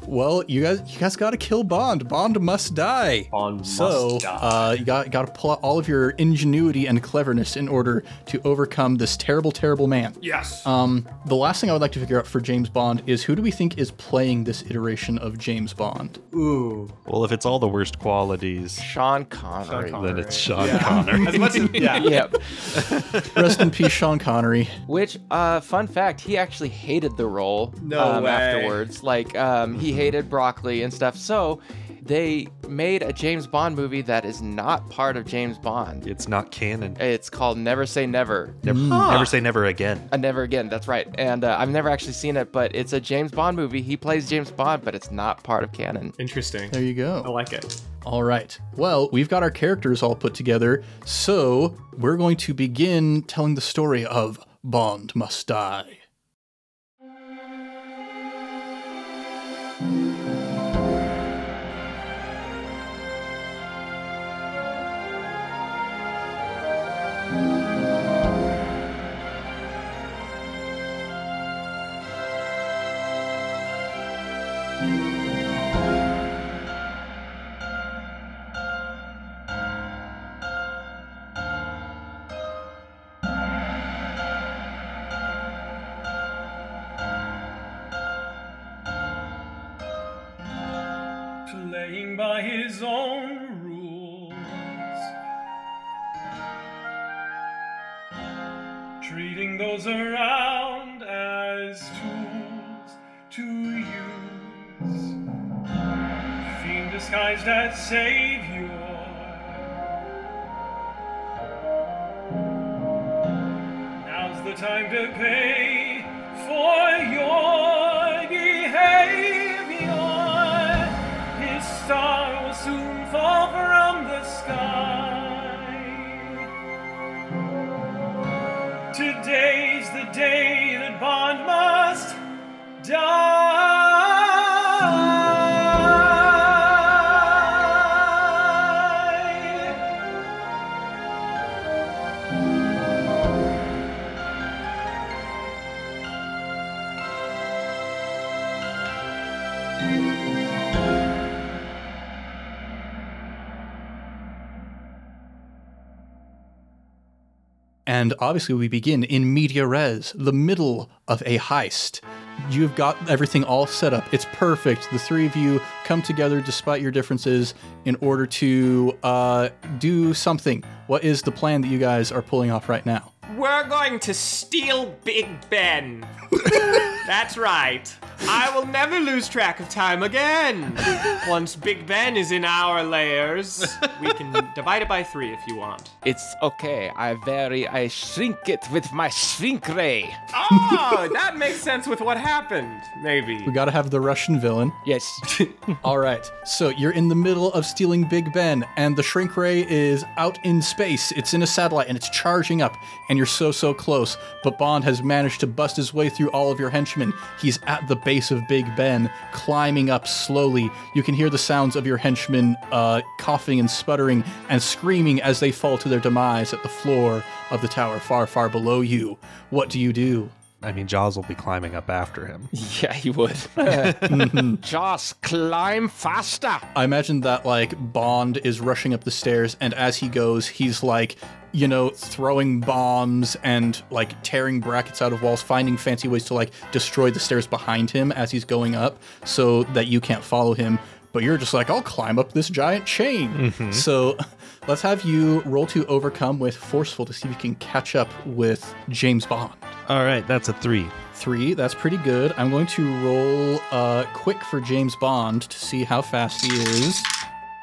Well, you guys, you guys got to kill Bond. Bond must die. Bond so, must die. uh, you got got to pull out all of your ingenuity and cleverness in order to overcome this terrible, terrible man. Yes. Um, the last thing I would like to figure out for James Bond is who do we think is playing this iteration of James Bond? Ooh. Well, if it's all the worst qualities, Sean Connery. Connery. then it's Sean Connery. As much as yeah. Yep. Rest in peace, Sean Connery. Which, uh, fun fact, he actually hated the role No um, way. afterwards. Like, um, he hated broccoli and stuff. So they made a James Bond movie that is not part of James Bond. It's not canon. It's called Never Say Never. Never, never say never again. Uh, never again. That's right. And uh, I've never actually seen it, but it's a James Bond movie. He plays James Bond, but it's not part of canon. Interesting. There you go. I like it. All right. Well, we've got our characters all put together, so we're going to begin telling the story of Bond Must Die. Playing And obviously, we begin in media res, the middle of a heist. You've got everything all set up. It's perfect. The three of you come together despite your differences in order to uh, do something. What is the plan that you guys are pulling off right now? We're going to steal Big Ben. That's right. I will never lose track of time again. Once Big Ben is in our layers, we can divide it by three if you want. It's okay. I vary. I shrink it with my shrink ray. Oh, that makes sense with what happened. Maybe. We got to have the Russian villain. Yes. All right. So you're in the middle of stealing Big Ben, and the shrink ray is out in space. It's in a satellite and it's charging up, and you're so, so close. But Bond has managed to bust his way through all of your henchmen. He's at the base base of Big Ben, climbing up slowly. You can hear the sounds of your henchmen uh, coughing and sputtering and screaming as they fall to their demise at the floor of the tower far, far below you. What do you do? I mean, Jaws will be climbing up after him. Yeah, he would. Just climb faster. I imagine that like Bond is rushing up the stairs, and as he goes, he's like, you know, throwing bombs and like tearing brackets out of walls, finding fancy ways to like destroy the stairs behind him as he's going up so that you can't follow him. But you're just like, I'll climb up this giant chain. So let's have you roll to overcome with forceful to see if you can catch up with James Bond. All right, that's a three. Three, that's pretty good. I'm going to roll uh, quick for James Bond to see how fast he is.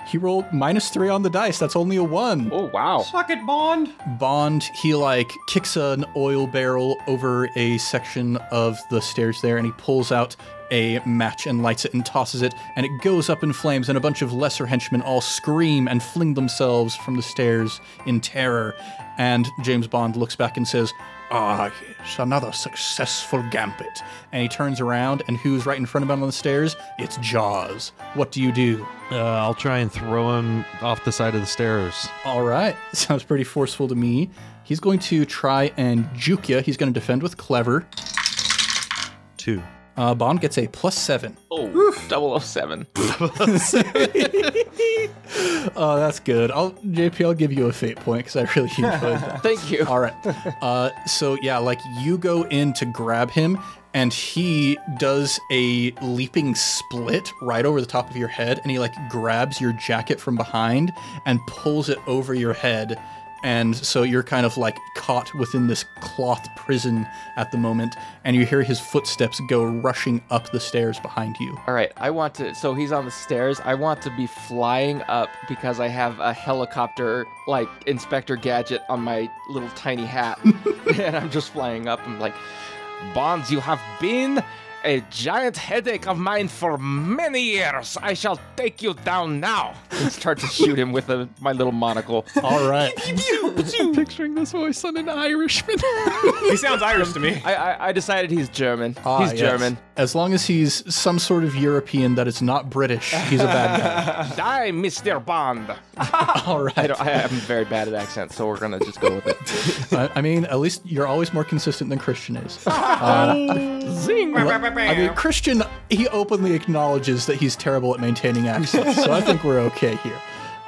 He rolled minus three on the dice. That's only a one. Oh, wow. Suck it, Bond. Bond, he like kicks an oil barrel over a section of the stairs there and he pulls out a match and lights it and tosses it and it goes up in flames and a bunch of lesser henchmen all scream and fling themselves from the stairs in terror. And James Bond looks back and says, Ah, yes, another successful gambit. And he turns around, and who's right in front of him on the stairs? It's Jaws. What do you do? Uh, I'll try and throw him off the side of the stairs. All right, sounds pretty forceful to me. He's going to try and juke you. He's going to defend with clever. Two. Uh, Bond gets a plus seven. Oh, 007. Oh, that's good. I'll JP. I'll give you a fate point because I really enjoyed that. Thank you. All right. Uh, so yeah, like you go in to grab him, and he does a leaping split right over the top of your head, and he like grabs your jacket from behind and pulls it over your head. And so you're kind of like caught within this cloth prison at the moment, and you hear his footsteps go rushing up the stairs behind you. All right, I want to. So he's on the stairs. I want to be flying up because I have a helicopter, like Inspector Gadget, on my little tiny hat, and I'm just flying up. I'm like, Bonds, you have been a giant headache of mine for many years. I shall take you down now. And start to shoot him with a, my little monocle. All right. I'm picturing this voice on an Irishman. He sounds Irish to me. I, I, I decided he's German. Ah, he's yes. German. As long as he's some sort of European that is not British, he's a bad guy. Die, Mr. Bond. All right. I, don't, I am very bad at accents, so we're gonna just go with it. I, I mean, at least you're always more consistent than Christian is. Zing. I mean, Christian, he openly acknowledges that he's terrible at maintaining accents, so I think we're okay here.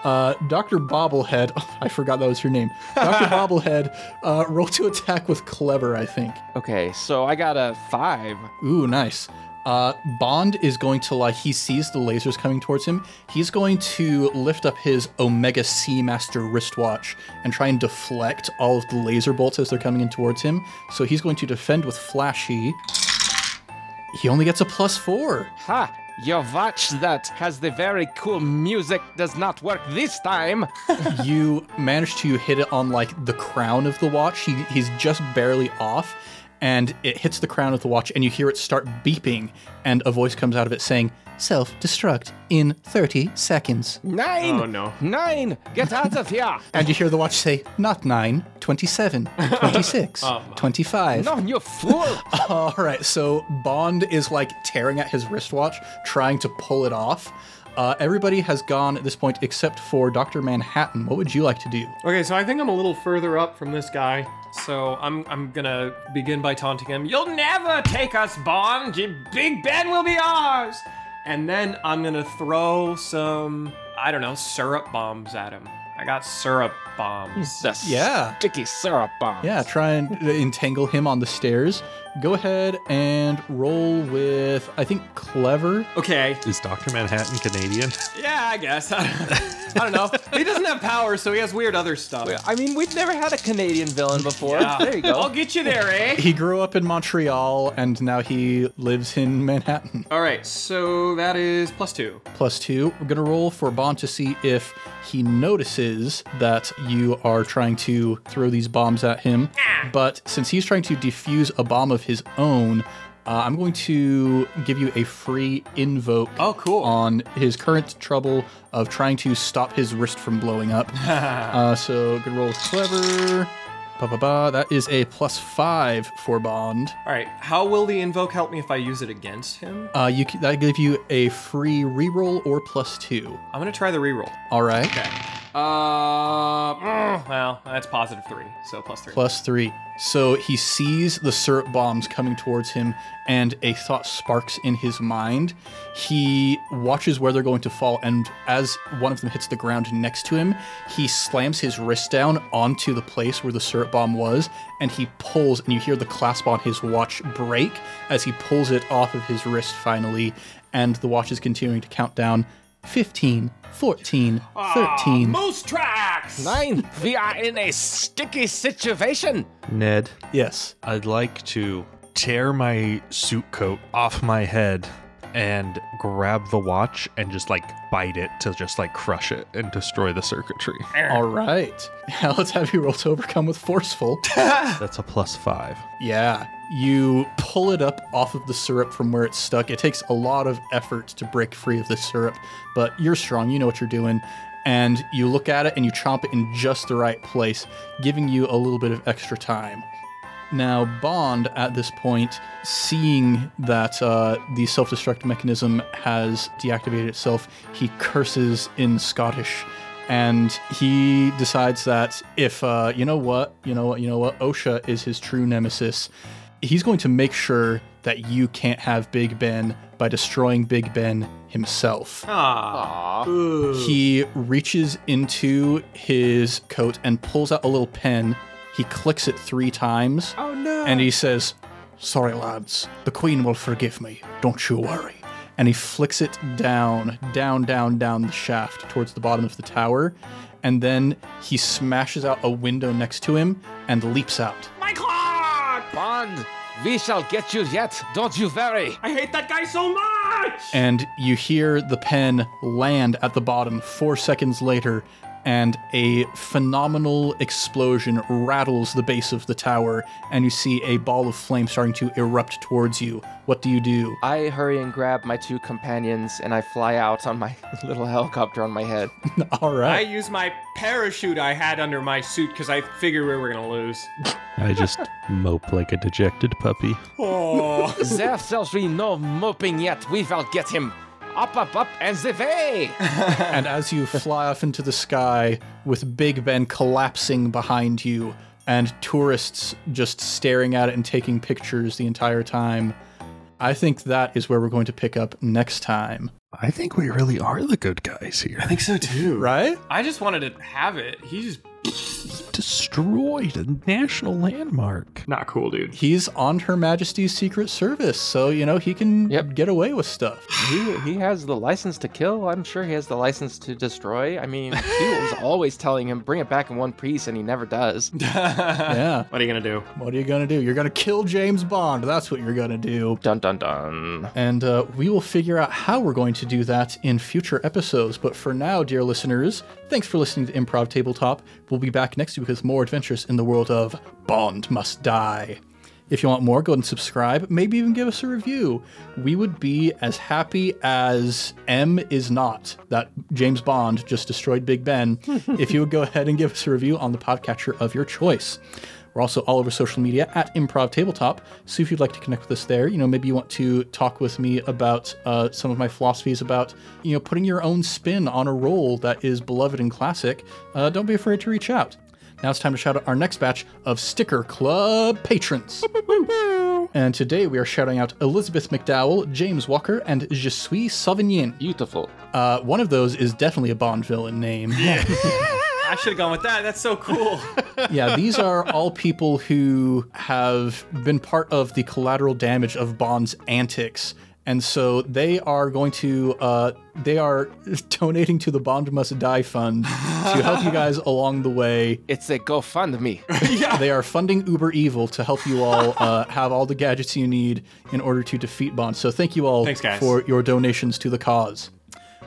Uh, Dr. Bobblehead, I forgot that was your name. Dr. Bobblehead, uh, roll to attack with clever, I think. Okay, so I got a five. Ooh, nice. Uh, Bond is going to like he sees the lasers coming towards him. He's going to lift up his Omega Seamaster wristwatch and try and deflect all of the laser bolts as they're coming in towards him. So he's going to defend with flashy. He only gets a plus four. Ha! Your watch that has the very cool music does not work this time. you manage to hit it on like the crown of the watch. He, he's just barely off, and it hits the crown of the watch, and you hear it start beeping, and a voice comes out of it saying, Self destruct in 30 seconds. Nine! Oh, no. Nine! Get out of here! And you hear the watch say, Not 9, 27, 26, 25. No, you fool! All right, so Bond is like tearing at his wristwatch, trying to pull it off. Uh, everybody has gone at this point except for Dr. Manhattan. What would you like to do? Okay, so I think I'm a little further up from this guy. So I'm I'm gonna begin by taunting him. You'll never take us, Bond. Big Ben will be ours. And then I'm gonna throw some I don't know syrup bombs at him. I got syrup bombs. The Yeah. sticky syrup bombs. Yeah, try and entangle him on the stairs. Go ahead and roll with, I think, clever. Okay. Is Dr. Manhattan Canadian? Yeah, I guess. I don't know. He doesn't have powers, so he has weird other stuff. I mean, we've never had a Canadian villain before. Yeah. There you go. I'll get you there, eh? He grew up in Montreal and now he lives in Manhattan. All right, so that is plus two. Plus two. We're going to roll for Bond to see if he notices that you are trying to throw these bombs at him. But since he's trying to defuse a bomb of his own, uh, I'm going to give you a free invoke Oh, cool. on his current trouble of trying to stop his wrist from blowing up. uh, so good roll clever. Ba ba ba. That is a plus five for Bond. All right. How will the invoke help me if I use it against him? Uh, you that give you a free reroll or plus two. I'm gonna try the reroll. All right. Okay. Uh, mm, well, that's positive three, so plus three. Plus three. So he sees the syrup bombs coming towards him, and a thought sparks in his mind. He watches where they're going to fall, and as one of them hits the ground next to him, he slams his wrist down onto the place where the syrup bomb was, and he pulls, and you hear the clasp on his watch break as he pulls it off of his wrist finally, and the watch is continuing to count down 15, 14, ah, 13. Moose tracks. Nine. We are in a sticky situation. Ned, Yes. I'd like to tear my suit coat off my head and grab the watch and just like bite it to just like crush it and destroy the circuitry. All right. Now let's have you roll to overcome with forceful. That's a plus five. Yeah, you pull it up off of the syrup from where it's stuck. It takes a lot of effort to break free of the syrup, but you're strong. You know what you're doing. And you look at it and you chomp it in just the right place, giving you a little bit of extra time. Now, Bond, at this point, seeing that uh, the self destruct mechanism has deactivated itself, he curses in Scottish. And he decides that if, uh, you know what, you know what, you know what, OSHA is his true nemesis, he's going to make sure that you can't have Big Ben by destroying Big Ben himself. Ah. He reaches into his coat and pulls out a little pen. He clicks it three times. Oh no. And he says, Sorry, lads. The Queen will forgive me. Don't you worry. And he flicks it down, down, down, down the shaft towards the bottom of the tower. And then he smashes out a window next to him and leaps out. My we shall get you yet. Don't you worry. I hate that guy so much! and you hear the pen land at the bottom four seconds later, and a phenomenal explosion rattles the base of the tower, and you see a ball of flame starting to erupt towards you. What do you do? I hurry and grab my two companions and I fly out on my little helicopter on my head. All right. I use my parachute I had under my suit because I figured we were gonna lose. I just mope like a dejected puppy. Oh. there shall be no moping yet. We will get him. Up, up, up, and the and as you fly off into the sky with Big Ben collapsing behind you, and tourists just staring at it and taking pictures the entire time, I think that is where we're going to pick up next time. I think we really are the good guys here. I think so too. Right? I just wanted to have it. He just Destroyed a national landmark. not cool, dude. He's on Her Majesty's Secret Service, so you know he can Yep. get away with stuff. He, he has the license to kill. I'm sure he has the license to destroy. I mean, he was always telling him, bring it back in one piece, and he never does. yeah. What are you gonna do? What are you gonna do? You're gonna kill James Bond. That's what you're gonna do. Dun dun dun. And uh, we will figure out how we're going to do that in future episodes. But for now, dear listeners, thanks for listening to Improv Tabletop. We'll be back next week with more adventures in the world of Bond Must Die. If you want more, go ahead and subscribe. Maybe even give us a review. We would be as happy as M is not that James Bond just destroyed Big Ben. if you would go ahead and give us a review on the podcatcher of your choice. We're also all over social media at Improv Tabletop. So if you'd like to connect with us there, you know, maybe you want to talk with me about uh, some of my philosophies about, you know, putting your own spin on a role that is beloved and classic, uh, don't be afraid to reach out. Now it's time to shout out our next batch of Sticker Club patrons. and today we are shouting out Elizabeth McDowell, James Walker, and Je suis Sauvignon. Beautiful. Uh, one of those is definitely a Bond villain name. I should have gone with that. That's so cool. yeah, these are all people who have been part of the collateral damage of Bond's antics. And so they are going to, uh, they are donating to the Bond Must Die Fund to help you guys along the way. It's a GoFundMe. Yeah. They are funding Uber Evil to help you all uh, have all the gadgets you need in order to defeat Bond. So thank you all Thanks, for your donations to the cause.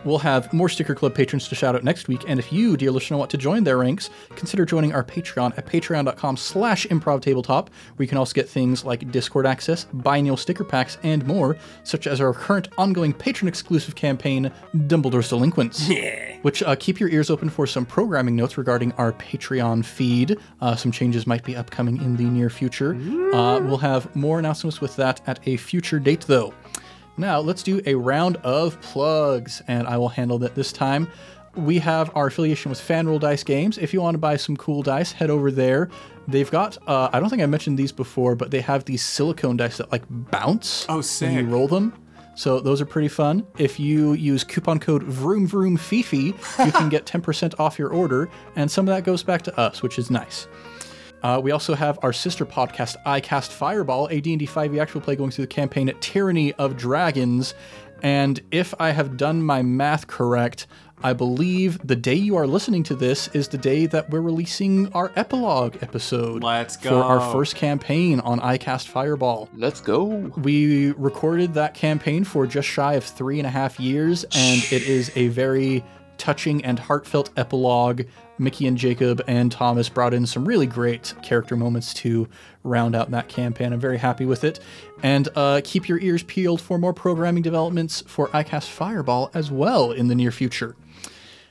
We'll have more Sticker Club patrons to shout out next week, and if you, dear listener, want to join their ranks, consider joining our Patreon at patreon.com slash improv tabletop, where you can also get things like Discord access, biennial sticker packs, and more, such as our current ongoing patron-exclusive campaign, Dumbledore's Delinquents. Yeah. Which uh, keep your ears open for some programming notes regarding our Patreon feed. Uh, some changes might be upcoming in the near future. Uh, we'll have more announcements with that at a future date, though. Now, let's do a round of plugs, and I will handle that this time. We have our affiliation with FanRoll Dice Games. If you want to buy some cool dice, head over there. They've got, uh, I don't think I mentioned these before, but they have these silicone dice that like bounce Oh, when you roll them. So those are pretty fun. If you use coupon code Vroom Vroom Fifi, you can get 10% off your order, and some of that goes back to us, which is nice. Uh, we also have our sister podcast, iCast Fireball, a D&D 5e actual play going through the campaign Tyranny of Dragons. And if I have done my math correct, I believe the day you are listening to this is the day that we're releasing our epilogue episode. Let's For our first campaign on iCast Fireball. Let's go. We recorded that campaign for just shy of three and a half years, and it is a very touching and heartfelt epilogue. Mickey and Jacob and Thomas brought in some really great character moments to round out that campaign. I'm very happy with it. And uh, keep your ears peeled for more programming developments for iCast Fireball as well in the near future.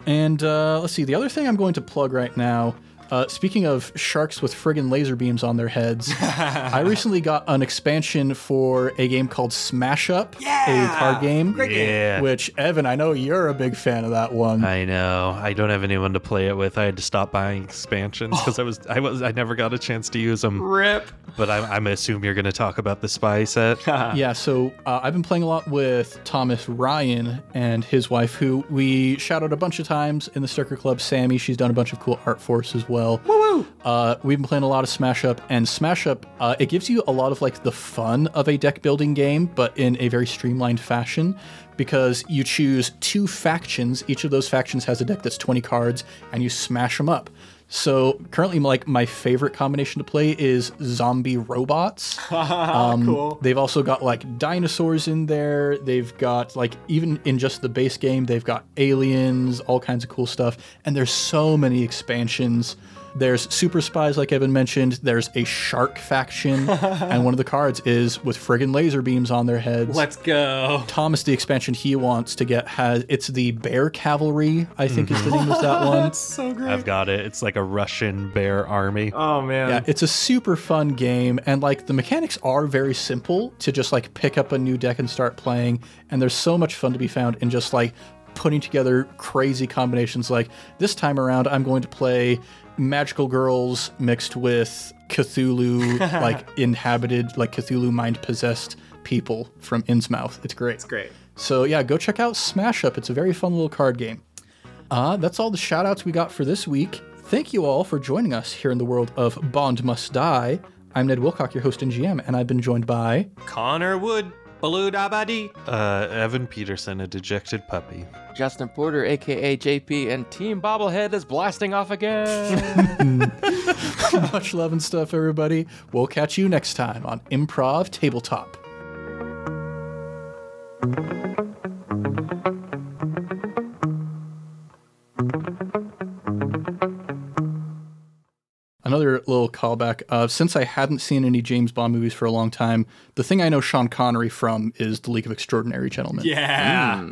And uh, let's see, the other thing I'm going to plug right now. Uh, speaking of sharks with friggin' laser beams on their heads, I recently got an expansion for a game called Smash Up, yeah! a card game. Great Yeah. Which Evan, I know you're a big fan of that one. I know. I don't have anyone to play it with. I had to stop buying expansions because I was I was I never got a chance to use them. Rip. But I'm, I'm assume you're going to talk about the spy set. yeah, so uh, I've been playing a lot with Thomas Ryan and his wife, who we shout out a bunch of times in the Sticker Club. Sammy, she's done a bunch of cool art for us as well. Woo Uh, we've been playing a lot of Smash Up, and Smash Up, uh, it gives you a lot of like the fun of a deck building game, but in a very streamlined fashion. Because you choose two factions, each of those factions has a deck that's 20 cards, and you smash them up. So currently, like my favorite combination to play is zombie robots. Um, cool. They've also got like dinosaurs in there. They've got like even in just the base game, they've got aliens, all kinds of cool stuff. And there's so many expansions. There's super spies, like Evan mentioned. There's a shark faction, and one of the cards is with friggin' laser beams on their heads. Let's go. Thomas, the expansion he wants to get has it's the Bear Cavalry, I think is the name of that one. That's so great. I've got it. It's like a Russian bear army. oh man. Yeah, it's a super fun game, and like the mechanics are very simple to just like pick up a new deck and start playing. And there's so much fun to be found in just like putting together crazy combinations. Like this time around, I'm going to play magical girls mixed with Cthulhu, like inhabited, like Cthulhu mind possessed people from Innsmouth. It's great. It's great. So yeah, go check out Smash Up. It's a very fun little card game. Uh, that's all the shout outs we got for this week. Thank you all for joining us here in the world of Bond Must Die. I'm Ned Wilcock, your host and GM, and I've been joined by. Connor Wood. Baloo Dabadi. Uh, Evan Peterson, a dejected puppy. Justin Porter, aka JP, and Team Bobblehead is blasting off again. Much love and stuff, everybody. We'll catch you next time on Improv Tabletop. Another little callback. Uh, since I hadn't seen any James Bond movies for a long time, the thing I know Sean Connery from is The League of Extraordinary Gentlemen. Yeah.